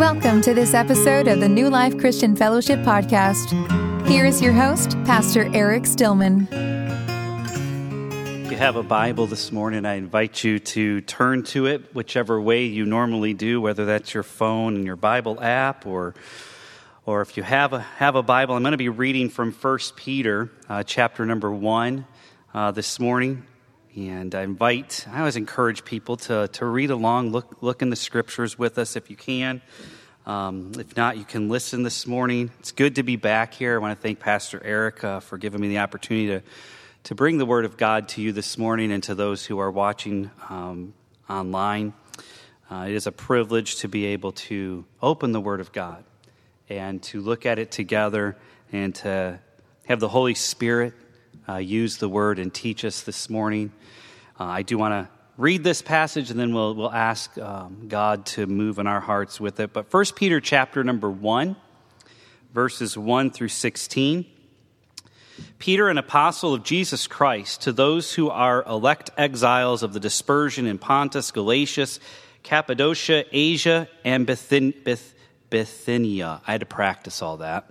Welcome to this episode of the New Life Christian Fellowship Podcast. Here is your host, Pastor Eric Stillman. If you have a Bible this morning, I invite you to turn to it whichever way you normally do, whether that's your phone and your Bible app or or if you have a, have a Bible, I'm going to be reading from 1 Peter, uh, chapter number 1, uh, this morning. And I invite, I always encourage people to, to read along, look, look in the scriptures with us if you can. Um, if not, you can listen this morning. It's good to be back here. I want to thank Pastor Eric uh, for giving me the opportunity to, to bring the Word of God to you this morning and to those who are watching um, online. Uh, it is a privilege to be able to open the Word of God and to look at it together and to have the Holy Spirit uh, use the Word and teach us this morning. Uh, I do want to read this passage and then we'll, we'll ask um, God to move in our hearts with it. But 1 Peter chapter number 1, verses 1 through 16. Peter, an apostle of Jesus Christ, to those who are elect exiles of the dispersion in Pontus, Galatia, Cappadocia, Asia, and Bithynia. I had to practice all that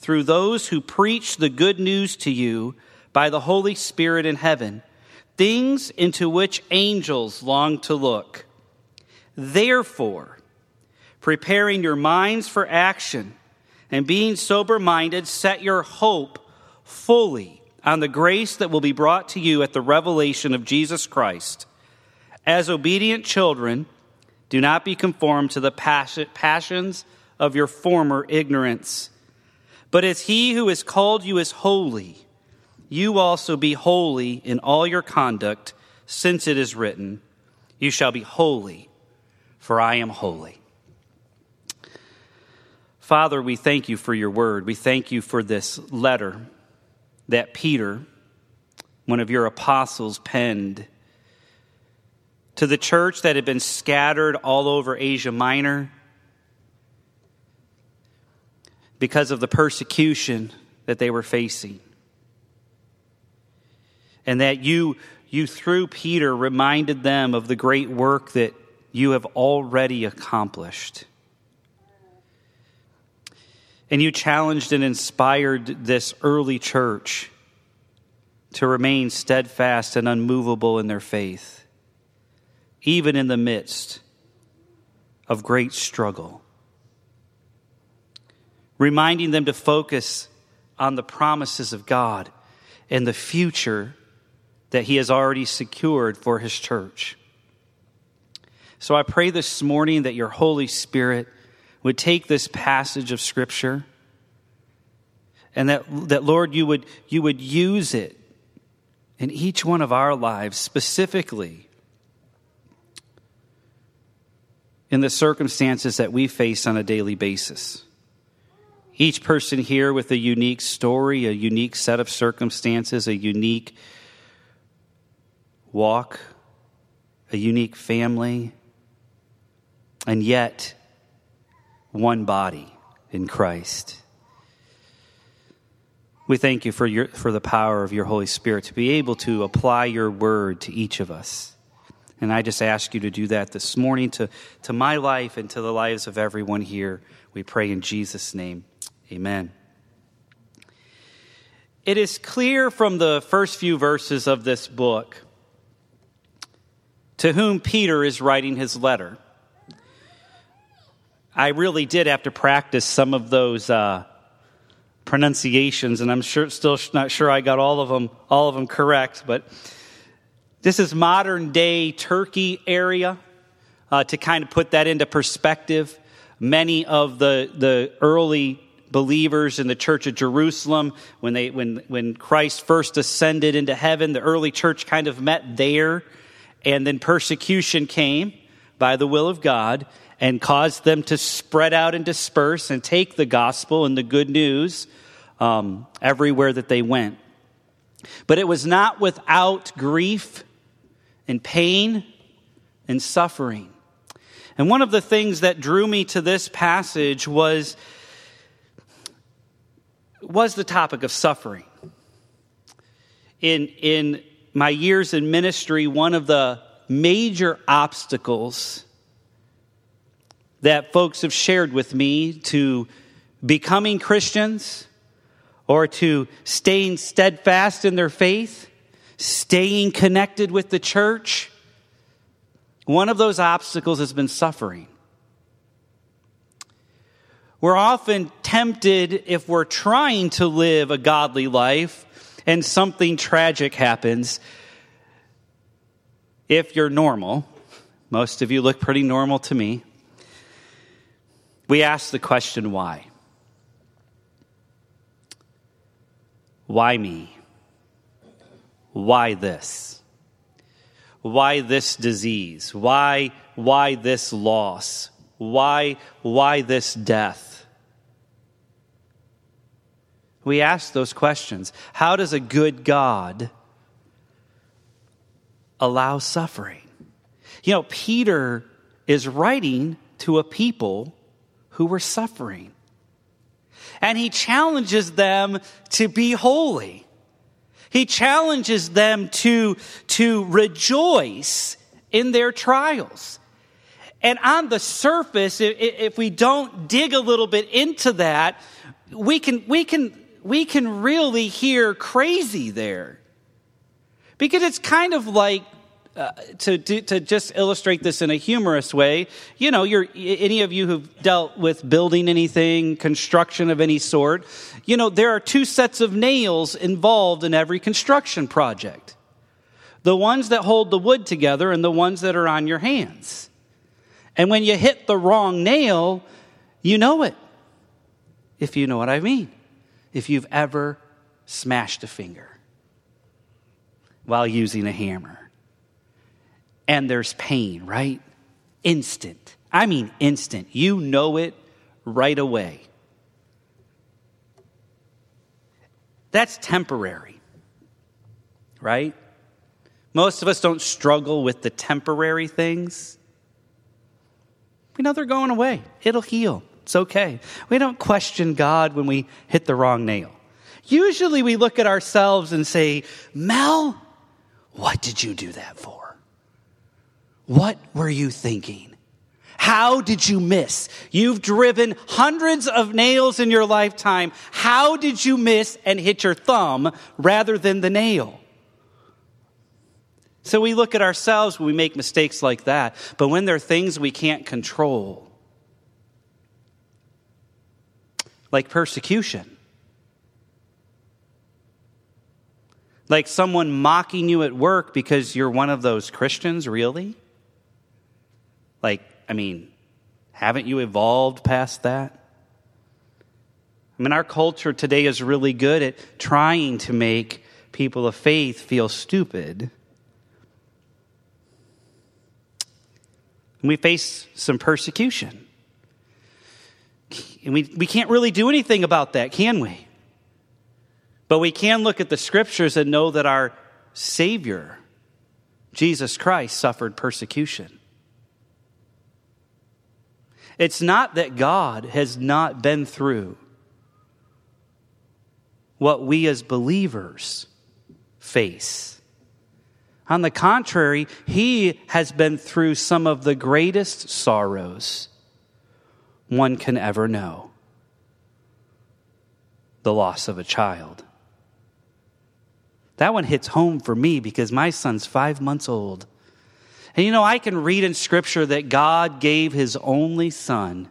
through those who preach the good news to you by the Holy Spirit in heaven, things into which angels long to look. Therefore, preparing your minds for action and being sober minded, set your hope fully on the grace that will be brought to you at the revelation of Jesus Christ. As obedient children, do not be conformed to the passions of your former ignorance but as he who has called you is holy, you also be holy in all your conduct, since it is written, You shall be holy, for I am holy. Father, we thank you for your word. We thank you for this letter that Peter, one of your apostles, penned to the church that had been scattered all over Asia Minor because of the persecution that they were facing. And that you, you through Peter, reminded them of the great work that you have already accomplished. And you challenged and inspired this early church to remain steadfast and unmovable in their faith, even in the midst of great struggle reminding them to focus on the promises of God and the future that He has already secured for His church. So I pray this morning that your Holy Spirit would take this passage of Scripture and that, that Lord, you would, you would use it in each one of our lives specifically in the circumstances that we face on a daily basis. Each person here with a unique story, a unique set of circumstances, a unique walk, a unique family, and yet one body in Christ. We thank you for, your, for the power of your Holy Spirit to be able to apply your word to each of us. And I just ask you to do that this morning to, to my life and to the lives of everyone here. We pray in Jesus' name. Amen. It is clear from the first few verses of this book to whom Peter is writing his letter. I really did have to practice some of those uh, pronunciations, and I'm sure, still not sure I got all of them, all of them correct. But this is modern day Turkey area. Uh, to kind of put that into perspective, many of the the early believers in the church of Jerusalem, when they when when Christ first ascended into heaven, the early church kind of met there, and then persecution came by the will of God, and caused them to spread out and disperse and take the gospel and the good news um, everywhere that they went. But it was not without grief and pain and suffering. And one of the things that drew me to this passage was, was the topic of suffering. In, in my years in ministry, one of the major obstacles that folks have shared with me to becoming Christians or to staying steadfast in their faith, staying connected with the church, one of those obstacles has been suffering. We're often tempted if we're trying to live a godly life and something tragic happens. If you're normal, most of you look pretty normal to me we ask the question why? Why me? Why this? Why this disease? Why, why this loss? Why, why this death? We ask those questions. How does a good God allow suffering? You know, Peter is writing to a people who were suffering. And he challenges them to be holy. He challenges them to, to rejoice in their trials. And on the surface, if we don't dig a little bit into that, we can, we can, we can really hear crazy there. Because it's kind of like uh, to, to, to just illustrate this in a humorous way, you know, you're, any of you who've dealt with building anything, construction of any sort, you know, there are two sets of nails involved in every construction project the ones that hold the wood together and the ones that are on your hands. And when you hit the wrong nail, you know it, if you know what I mean. If you've ever smashed a finger while using a hammer and there's pain, right? Instant. I mean, instant. You know it right away. That's temporary, right? Most of us don't struggle with the temporary things. We know they're going away, it'll heal. It's okay. We don't question God when we hit the wrong nail. Usually we look at ourselves and say, Mel, what did you do that for? What were you thinking? How did you miss? You've driven hundreds of nails in your lifetime. How did you miss and hit your thumb rather than the nail? So we look at ourselves when we make mistakes like that. But when there are things we can't control, like persecution, like someone mocking you at work because you're one of those Christians, really? Like, I mean, haven't you evolved past that? I mean, our culture today is really good at trying to make people of faith feel stupid. we face some persecution. And we, we can't really do anything about that, can we? But we can look at the scriptures and know that our Savior, Jesus Christ, suffered persecution. It's not that God has not been through what we as believers face. On the contrary, he has been through some of the greatest sorrows one can ever know the loss of a child. That one hits home for me because my son's five months old. And you know, I can read in Scripture that God gave his only son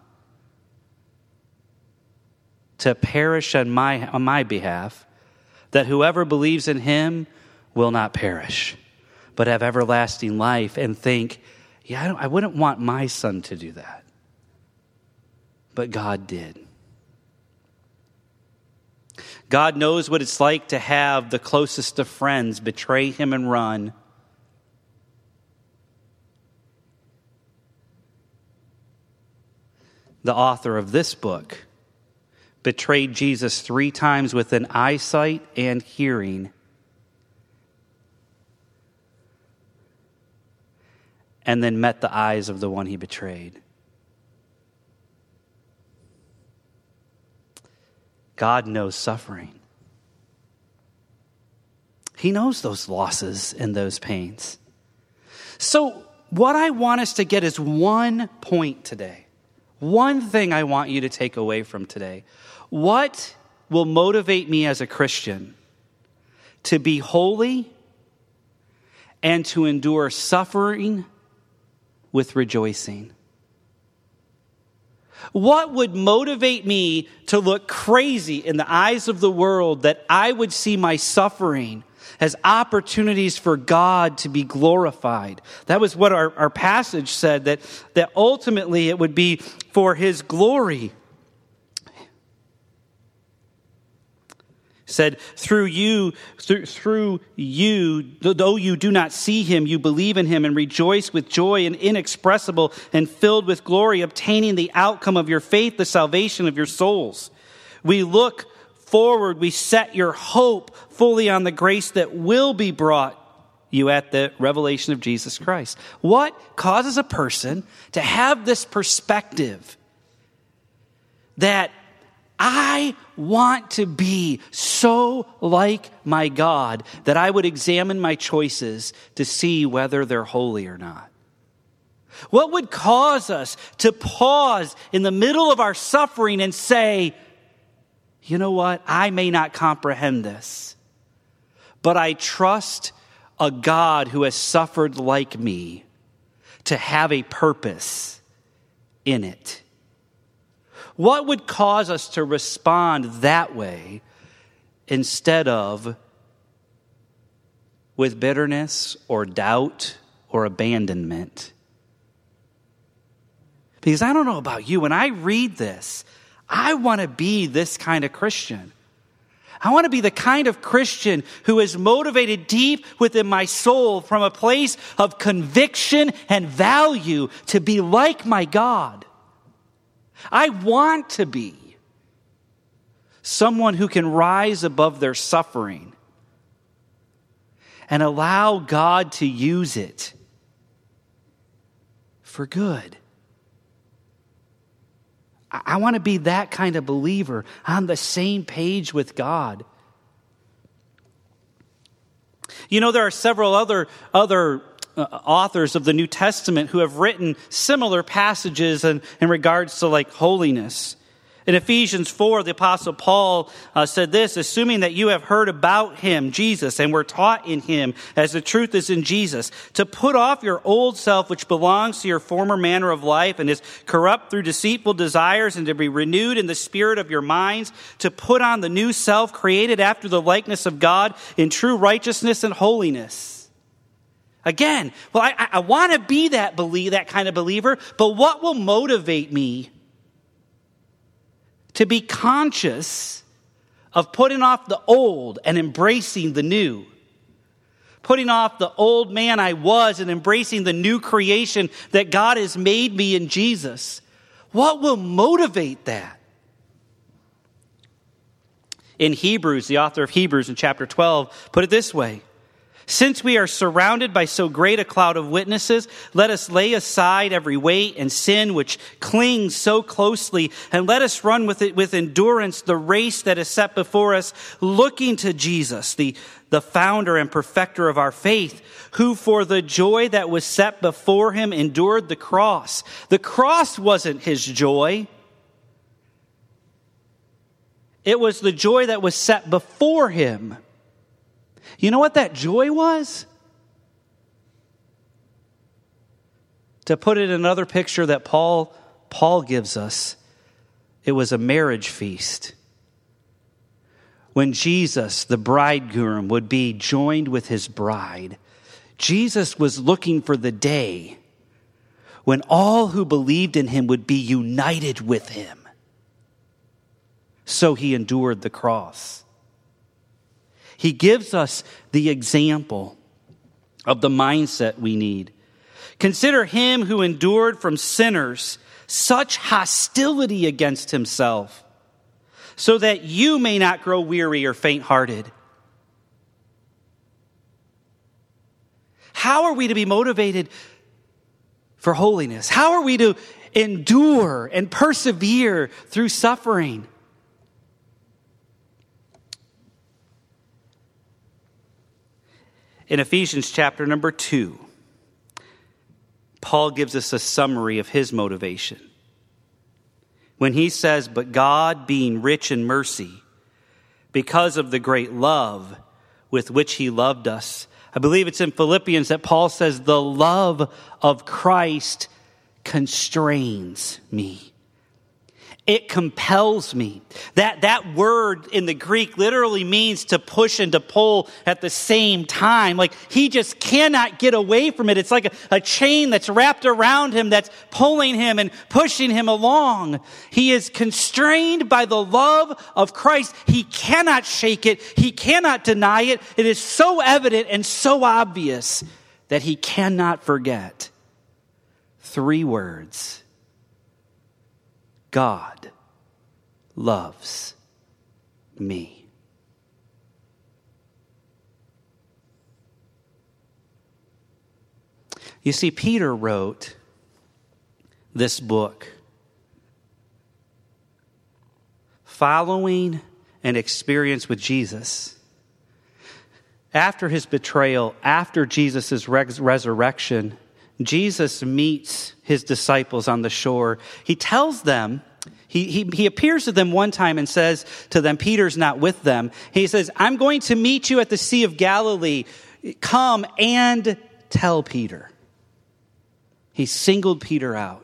to perish on my, on my behalf, that whoever believes in him will not perish, but have everlasting life, and think, yeah, I, I wouldn't want my son to do that. But God did. God knows what it's like to have the closest of friends betray him and run. The author of this book betrayed Jesus three times within eyesight and hearing. And then met the eyes of the one he betrayed. God knows suffering. He knows those losses and those pains. So, what I want us to get is one point today. One thing I want you to take away from today. What will motivate me as a Christian to be holy and to endure suffering with rejoicing? What would motivate me to look crazy in the eyes of the world that I would see my suffering as opportunities for God to be glorified? That was what our, our passage said, that, that ultimately it would be for His glory. Said, Through you, through, through you, though you do not see him, you believe in him and rejoice with joy and inexpressible and filled with glory, obtaining the outcome of your faith, the salvation of your souls. We look forward, we set your hope fully on the grace that will be brought you at the revelation of Jesus Christ. What causes a person to have this perspective that I want to be so like my God that I would examine my choices to see whether they're holy or not. What would cause us to pause in the middle of our suffering and say, you know what? I may not comprehend this, but I trust a God who has suffered like me to have a purpose in it. What would cause us to respond that way instead of with bitterness or doubt or abandonment? Because I don't know about you, when I read this, I want to be this kind of Christian. I want to be the kind of Christian who is motivated deep within my soul from a place of conviction and value to be like my God. I want to be someone who can rise above their suffering and allow God to use it for good. I, want to be that kind of believer on the same page with God. You know, there are several other, other uh, authors of the New Testament who have written similar passages in, in regards to like holiness. In Ephesians 4, the Apostle Paul uh, said this assuming that you have heard about him, Jesus, and were taught in him, as the truth is in Jesus, to put off your old self, which belongs to your former manner of life and is corrupt through deceitful desires, and to be renewed in the spirit of your minds, to put on the new self created after the likeness of God in true righteousness and holiness. Again, well, I, I want to be that believe that kind of believer, but what will motivate me to be conscious of putting off the old and embracing the new? putting off the old man I was and embracing the new creation that God has made me in Jesus. What will motivate that? In Hebrews, the author of Hebrews in chapter 12 put it this way since we are surrounded by so great a cloud of witnesses, let us lay aside every weight and sin which clings so closely, and let us run with it with endurance the race that is set before us, looking to Jesus, the, the founder and perfecter of our faith, who for the joy that was set before him endured the cross. The cross wasn't his joy. It was the joy that was set before him. You know what that joy was? To put it in another picture that Paul, Paul gives us, it was a marriage feast. When Jesus, the bridegroom, would be joined with his bride, Jesus was looking for the day when all who believed in him would be united with him. So he endured the cross. He gives us the example of the mindset we need. Consider him who endured from sinners such hostility against himself, so that you may not grow weary or faint hearted. How are we to be motivated for holiness? How are we to endure and persevere through suffering? In Ephesians chapter number 2, Paul gives us a summary of his motivation. When he says, But God, being rich in mercy, because of the great love with which he loved us, I believe it's in Philippians that Paul says, The love of Christ constrains me it compels me. That, that word in the Greek literally means to push and to pull at the same time. Like he just cannot get away from it. It's like a, a chain that's wrapped around him that's pulling him and pushing him along. He is constrained by the love of Christ. He cannot shake it. He cannot deny it. It is so evident and so obvious that he cannot forget. Three words God loves me. You see, Peter wrote this book following an experience with Jesus. After his betrayal, after Jesus' res- resurrection, Jesus meets his disciples on the shore. He tells them, he, he, he appears to them one time and says to them, Peter's not with them. He says, I'm going to meet you at the Sea of Galilee. Come and tell Peter. He singled Peter out.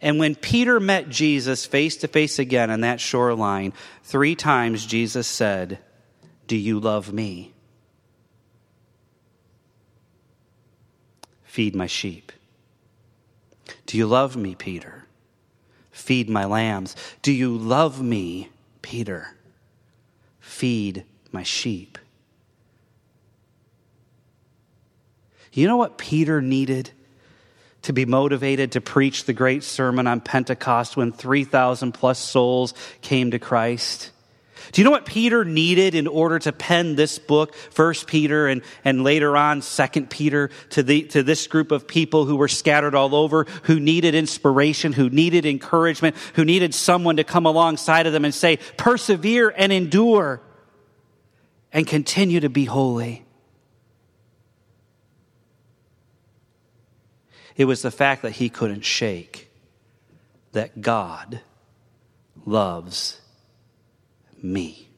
And when Peter met Jesus face to face again on that shoreline, three times Jesus said, Do you love me? Feed my sheep. Do you love me, Peter? Feed my lambs. Do you love me, Peter? Feed my sheep. You know what Peter needed to be motivated to preach the great sermon on Pentecost when 3,000 plus souls came to Christ? Do you know what Peter needed in order to pen this book, First Peter and, and later on Second Peter, to, the, to this group of people who were scattered all over, who needed inspiration, who needed encouragement, who needed someone to come alongside of them and say, persevere and endure and continue to be holy. It was the fact that he couldn't shake that God loves me.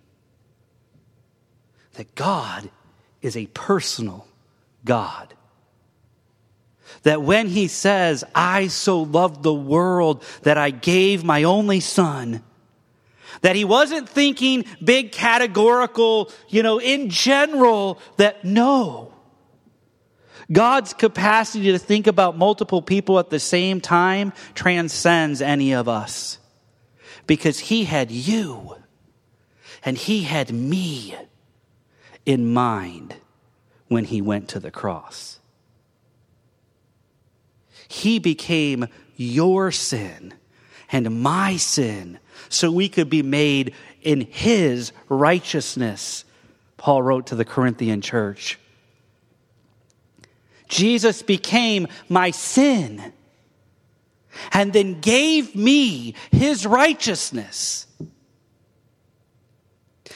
That God is a personal God. That when he says, I so loved the world that I gave my only son, that he wasn't thinking big categorical, you know, in general, that no. God's capacity to think about multiple people at the same time transcends any of us because he had you and he had me in mind when he went to the cross. He became your sin and my sin so we could be made in his righteousness, Paul wrote to the Corinthian church. Jesus became my sin and then gave me his righteousness.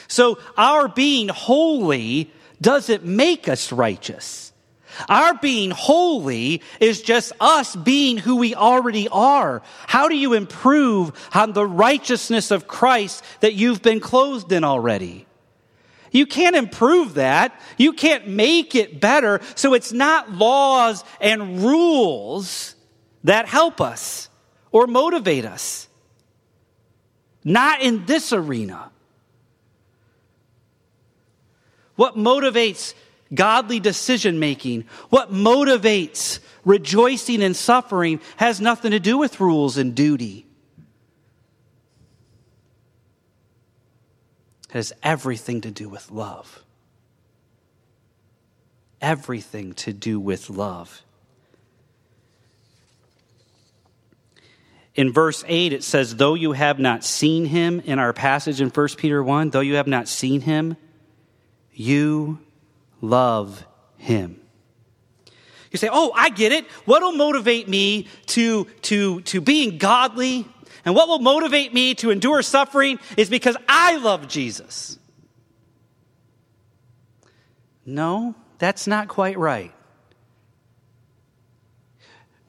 So our being holy doesn't make us righteous. Our being holy is just us being who we already are. How do you improve on the righteousness of Christ that you've been clothed in already? You can't improve that. You can't make it better. So it's not laws and rules that help us or motivate us. Not in this arena. What motivates godly decision making, what motivates rejoicing and suffering has nothing to do with rules and duty. It has everything to do with love. Everything to do with love. In verse 8, it says, Though you have not seen him, in our passage in 1 Peter 1, though you have not seen him, you love him. You say, Oh, I get it. What will motivate me to, to, to being godly and what will motivate me to endure suffering is because I love Jesus. No, that's not quite right.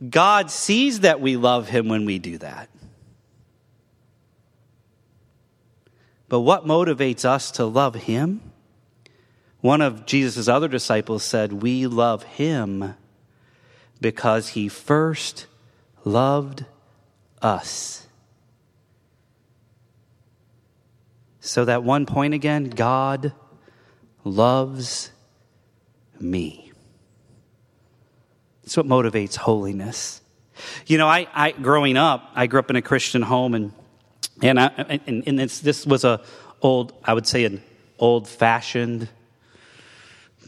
God sees that we love him when we do that. But what motivates us to love him? One of Jesus' other disciples said, We love him because he first loved us. So, that one point again God loves me. It's what motivates holiness. You know, I, I growing up, I grew up in a Christian home, and and I, and, and this was a old, I would say, an old fashioned,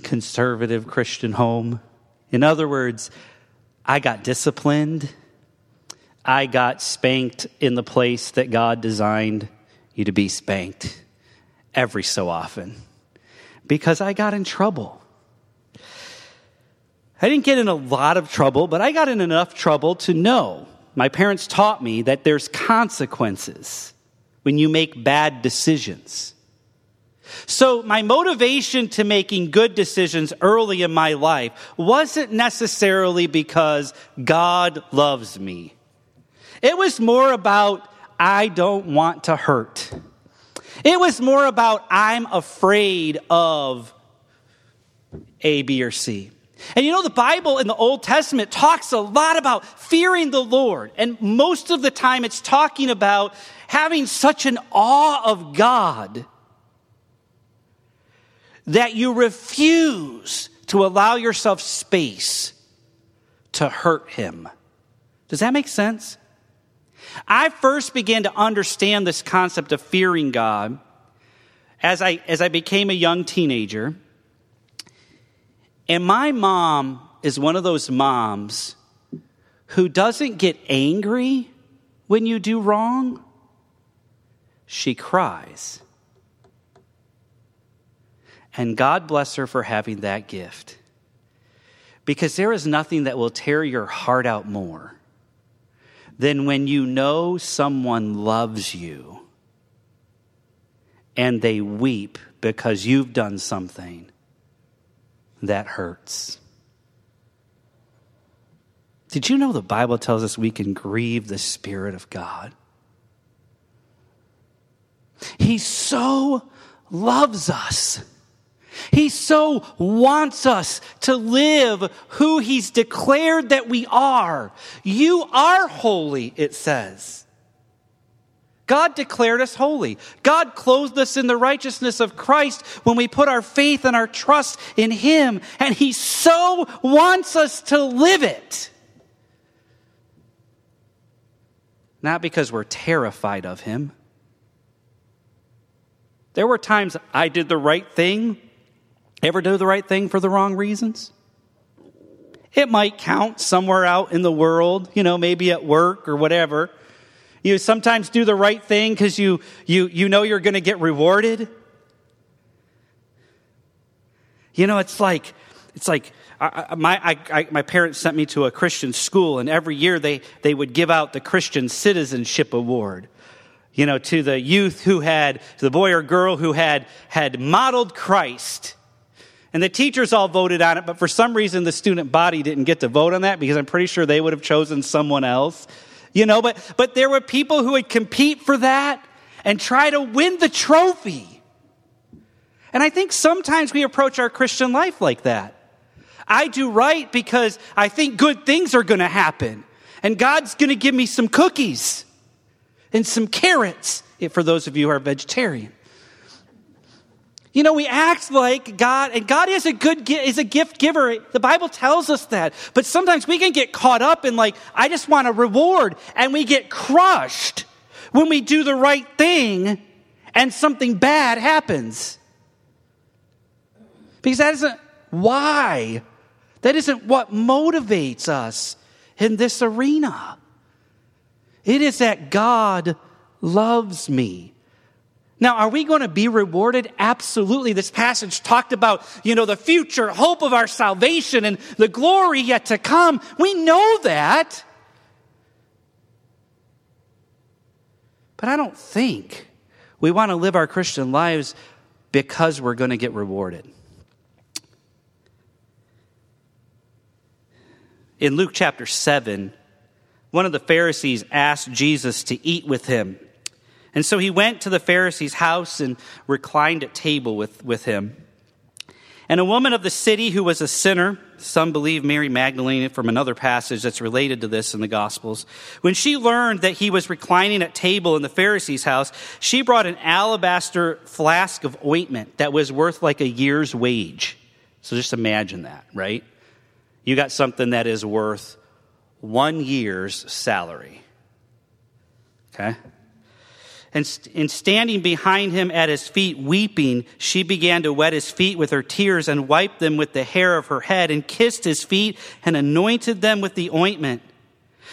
conservative Christian home. In other words, I got disciplined. I got spanked in the place that God designed you to be spanked every so often because I got in trouble. I didn't get in a lot of trouble, but I got in enough trouble to know. My parents taught me that there's consequences when you make bad decisions. So, my motivation to making good decisions early in my life wasn't necessarily because God loves me. It was more about I don't want to hurt. It was more about I'm afraid of A, B, or C. And you know, the Bible in the Old Testament talks a lot about fearing the Lord. And most of the time, it's talking about having such an awe of God that you refuse to allow yourself space to hurt Him. Does that make sense? I first began to understand this concept of fearing God as I, as I became a young teenager. And my mom is one of those moms who doesn't get angry when you do wrong, she cries. And God bless her for having that gift. Because there is nothing that will tear your heart out more than when you know someone loves you and they weep because you've done something that hurts. Did you know the Bible tells us we can grieve the Spirit of God? He so loves us he so wants us to live who He's declared that we are. You are holy, it says. God declared us holy. God clothed us in the righteousness of Christ when we put our faith and our trust in Him, and He so wants us to live it. Not because we're terrified of Him. There were times I did the right thing Ever do the right thing for the wrong reasons? It might count somewhere out in the world, you know, maybe at work or whatever. You sometimes do the right thing because you, you, you know you're going to get rewarded. You know, it's like, it's like, I, my, I, my parents sent me to a Christian school, and every year they, they would give out the Christian Citizenship Award you know, to the youth who had, to the boy or girl who had, had modeled Christ. And the teachers all voted on it, but for some reason the student body didn't get to vote on that because I'm pretty sure they would have chosen someone else. You know, but, but there were people who would compete for that and try to win the trophy. And I think sometimes we approach our Christian life like that. I do right because I think good things are going to happen. And God's going to give me some cookies and some carrots for those of you who are vegetarian. You know, we act like God, and God is a good, is a gift giver. The Bible tells us that. But sometimes we can get caught up in like, I just want a reward, and we get crushed when we do the right thing and something bad happens. Because that isn't why. That isn't what motivates us in this arena. It is that God loves me. Now, are we going to be rewarded? Absolutely. This passage talked about, you know, the future hope of our salvation and the glory yet to come. We know that. But I don't think we want to live our Christian lives because we're going to get rewarded. In Luke chapter 7, one of the Pharisees asked Jesus to eat with him. And so he went to the Pharisee's house and reclined at table with, with him. And a woman of the city who was a sinner, some believe Mary Magdalene from another passage that's related to this in the Gospels, when she learned that he was reclining at table in the Pharisee's house, she brought an alabaster flask of ointment that was worth like a year's wage. So just imagine that, right? You got something that is worth one year's salary. Okay? And in standing behind him at his feet, weeping, she began to wet his feet with her tears and wiped them with the hair of her head and kissed his feet and anointed them with the ointment.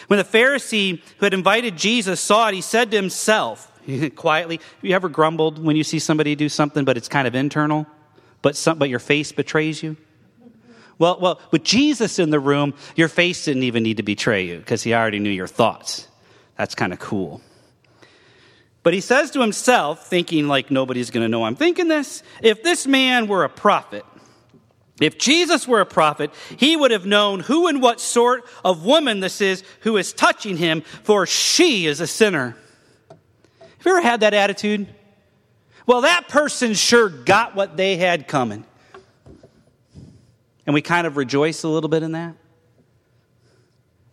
When the Pharisee who had invited Jesus saw it, he said to himself, quietly, you ever grumbled when you see somebody do something, but it's kind of internal, but, some, but your face betrays you? Well, well, with Jesus in the room, your face didn't even need to betray you because he already knew your thoughts. That's kind of cool. But he says to himself, thinking like nobody's going to know I'm thinking this, if this man were a prophet, if Jesus were a prophet, he would have known who and what sort of woman this is who is touching him, for she is a sinner. Have you ever had that attitude? Well, that person sure got what they had coming. And we kind of rejoice a little bit in that?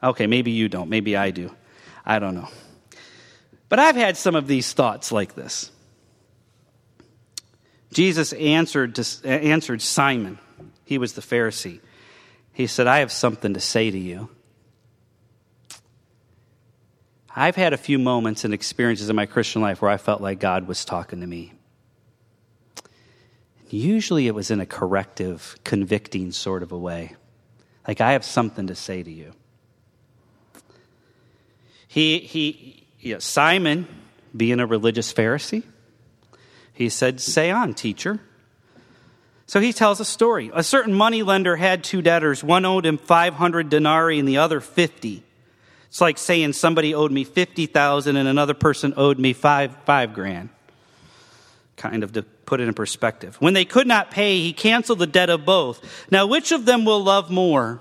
Okay, maybe you don't. Maybe I do. I don't know. But I've had some of these thoughts like this. Jesus answered, to, answered Simon. He was the Pharisee. He said, I have something to say to you. I've had a few moments and experiences in my Christian life where I felt like God was talking to me. Usually it was in a corrective, convicting sort of a way. Like, I have something to say to you. He, he, yeah, Simon, being a religious Pharisee, he said, Say on, teacher. So he tells a story. A certain money lender had two debtors. One owed him 500 denarii and the other 50. It's like saying somebody owed me 50,000 and another person owed me five, five grand. Kind of to put it in perspective. When they could not pay, he canceled the debt of both. Now, which of them will love more?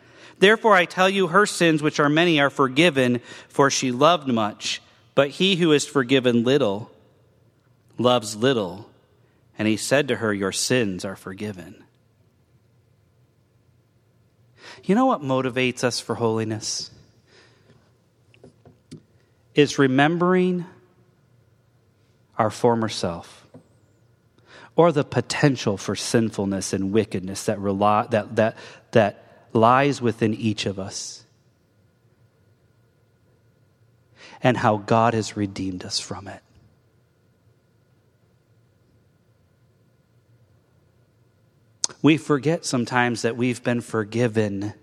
Therefore I tell you, her sins, which are many, are forgiven, for she loved much. But he who is forgiven little loves little. And he said to her, Your sins are forgiven. You know what motivates us for holiness? Is remembering our former self or the potential for sinfulness and wickedness that, rely, that, that, that lies within each of us and how God has redeemed us from it. We forget sometimes that we've been forgiven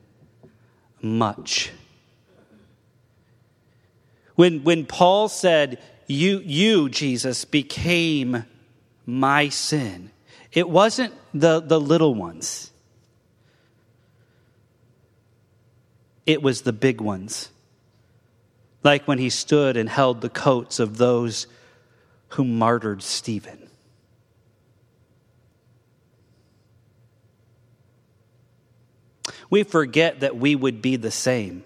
much. When, when Paul said, you, you, Jesus, became my sin, it wasn't the, the little ones, it was the big ones. Like when he stood and held the coats of those who martyred Stephen. we forget that we would be the same.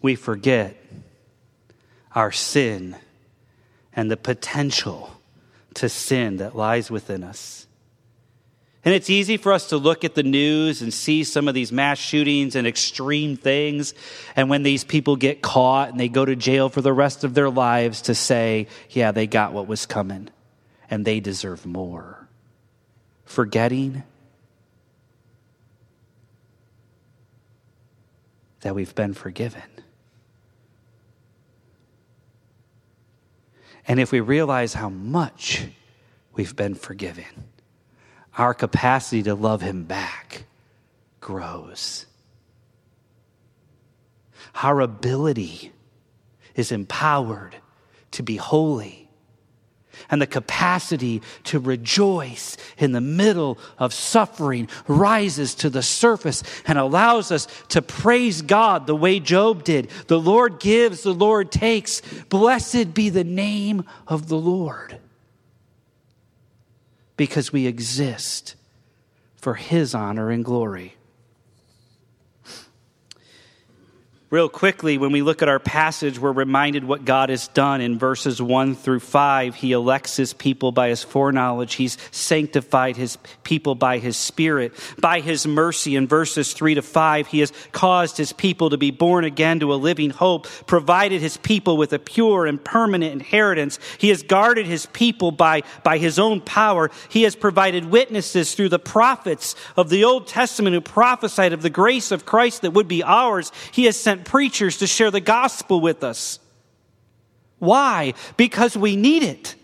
We forget our sin and the potential to sin that lies within us. And it's easy for us to look at the news and see some of these mass shootings and extreme things. And when these people get caught and they go to jail for the rest of their lives, to say, yeah, they got what was coming and they deserve more. Forgetting that we've been forgiven. And if we realize how much we've been forgiven, our capacity to love Him back grows. Our ability is empowered to be holy and the capacity to rejoice in the middle of suffering rises to the surface and allows us to praise God the way Job did. The Lord gives, the Lord takes. Blessed be the name of the Lord. Because we exist for his honor and glory. Real quickly, when we look at our passage, we're reminded what God has done in verses 1 through 5. He elects his people by his foreknowledge. He's sanctified his people by his spirit. By his mercy, in verses 3 to 5, he has caused his people to be born again to a living hope, provided his people with a pure and permanent inheritance. He has guarded his people by, by his own power. He has provided witnesses through the prophets of the Old Testament who prophesied of the grace of Christ that would be ours. He has sent sent preachers to share the gospel with us. Why? Because we need it.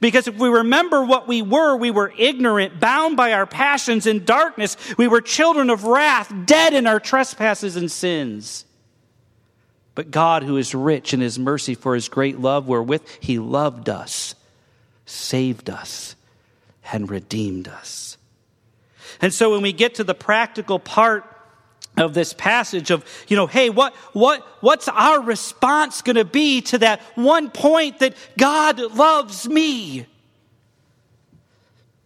Because if we remember what we were, we were ignorant, bound by our passions in darkness. We were children of wrath, dead in our trespasses and sins. But God, who is rich in his mercy for his great love wherewith he loved us, saved us, and redeemed us. And so when we get to the practical part of this passage of, you know, hey, what, what, what's our response going to be to that one point that God loves me?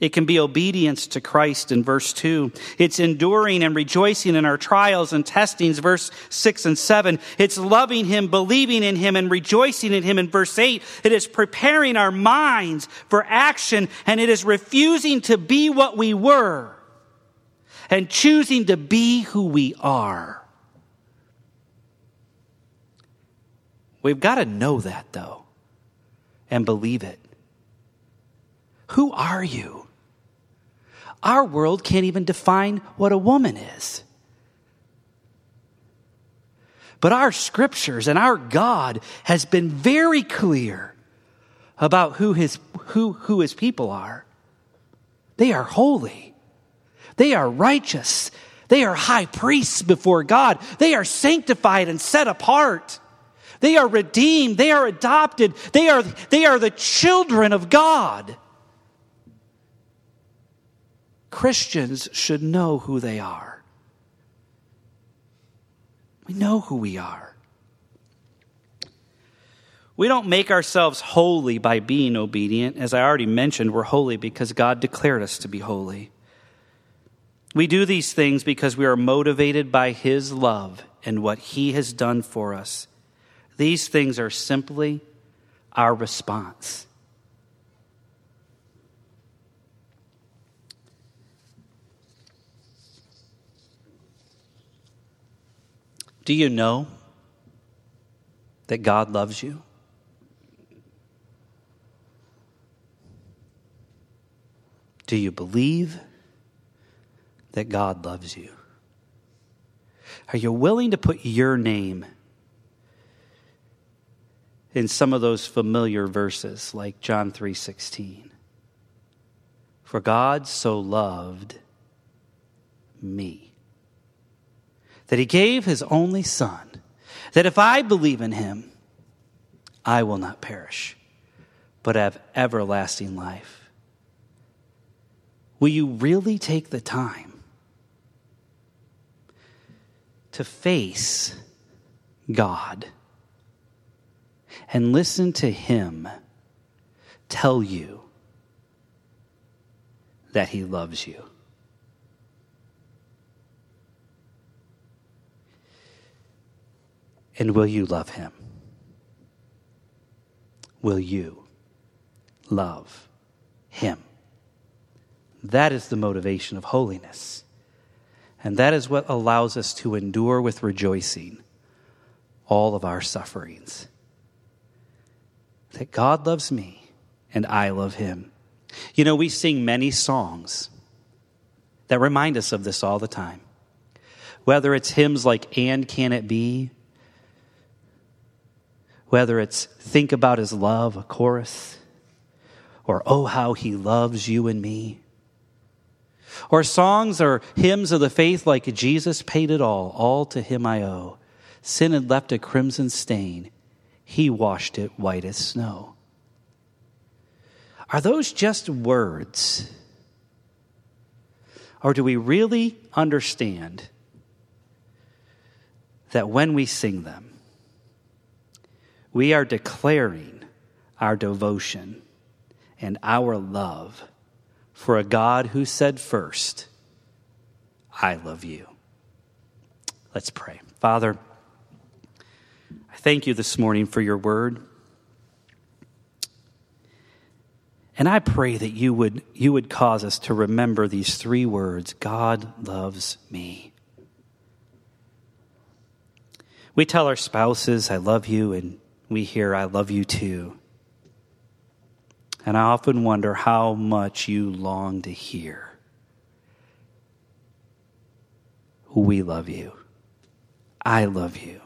It can be obedience to Christ in verse 2. It's enduring and rejoicing in our trials and testings, verse 6 and 7. It's loving Him, believing in Him, and rejoicing in Him in verse 8. It is preparing our minds for action, and it is refusing to be what we were and choosing to be who we are. We've got to know that, though, and believe it. Who are you? Our world can't even define what a woman is. But our scriptures and our God has been very clear about who his, who, who his people are. They are holy. They are righteous. They are high priests before God. They are sanctified and set apart. They are redeemed. They are adopted. They are, they are the children of God. Christians should know who they are. We know who we are. We don't make ourselves holy by being obedient. As I already mentioned, we're holy because God declared us to be holy. We do these things because we are motivated by His love and what He has done for us. These things are simply our response. Do you know that God loves you? Do you believe? That God loves you? Are you willing to put your name in some of those familiar verses like John 3:16? For God so loved me that he gave his only son that if I believe in him I will not perish but have everlasting life. Will you really take the time to face God and listen to Him tell you that He loves you? And will you love Him? Will you love Him? That is the motivation of holiness. And that is what allows us to endure with rejoicing all of our sufferings. That God loves me and I love him. You know, we sing many songs that remind us of this all the time. Whether it's hymns like And Can It Be? Whether it's Think About His Love, a chorus, or Oh, How He Loves You and Me or songs or hymns of the faith like Jesus paid it all, all to him I owe. Sin had left a crimson stain, he washed it white as snow. Are those just words? Or do we really understand that when we sing them, we are declaring our devotion and our love for a God who said first, I love you. Let's pray. Father, I thank you this morning for your word. And I pray that you would, you would cause us to remember these three words God loves me. We tell our spouses, I love you, and we hear, I love you too. And I often wonder how much you long to hear. We love you. I love you.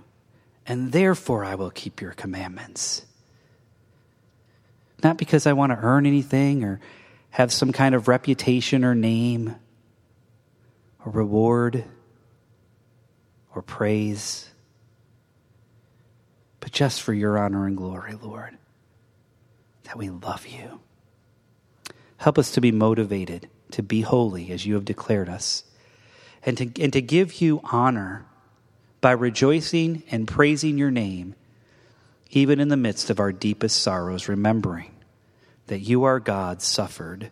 And therefore I will keep your commandments. Not because I want to earn anything or have some kind of reputation or name or reward or praise, but just for your honor and glory, Lord that we love you. Help us to be motivated to be holy as you have declared us, and to, and to give you honor by rejoicing and praising your name, even in the midst of our deepest sorrows, remembering that you, our God, suffered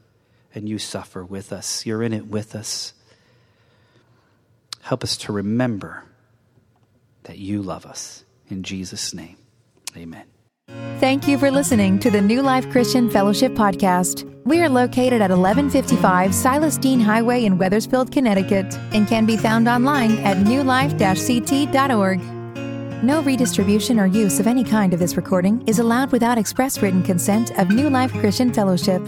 and you suffer with us. You're in it with us. Help us to remember that you love us. In Jesus' name, amen. Thank you for listening to the New Life Christian Fellowship Podcast. We are located at 1155 Silas Deane Highway in Wethersfield, Connecticut, and can be found online at newlife-ct.org. No redistribution or use of any kind of this recording is allowed without express written consent of New Life Christian Fellowship.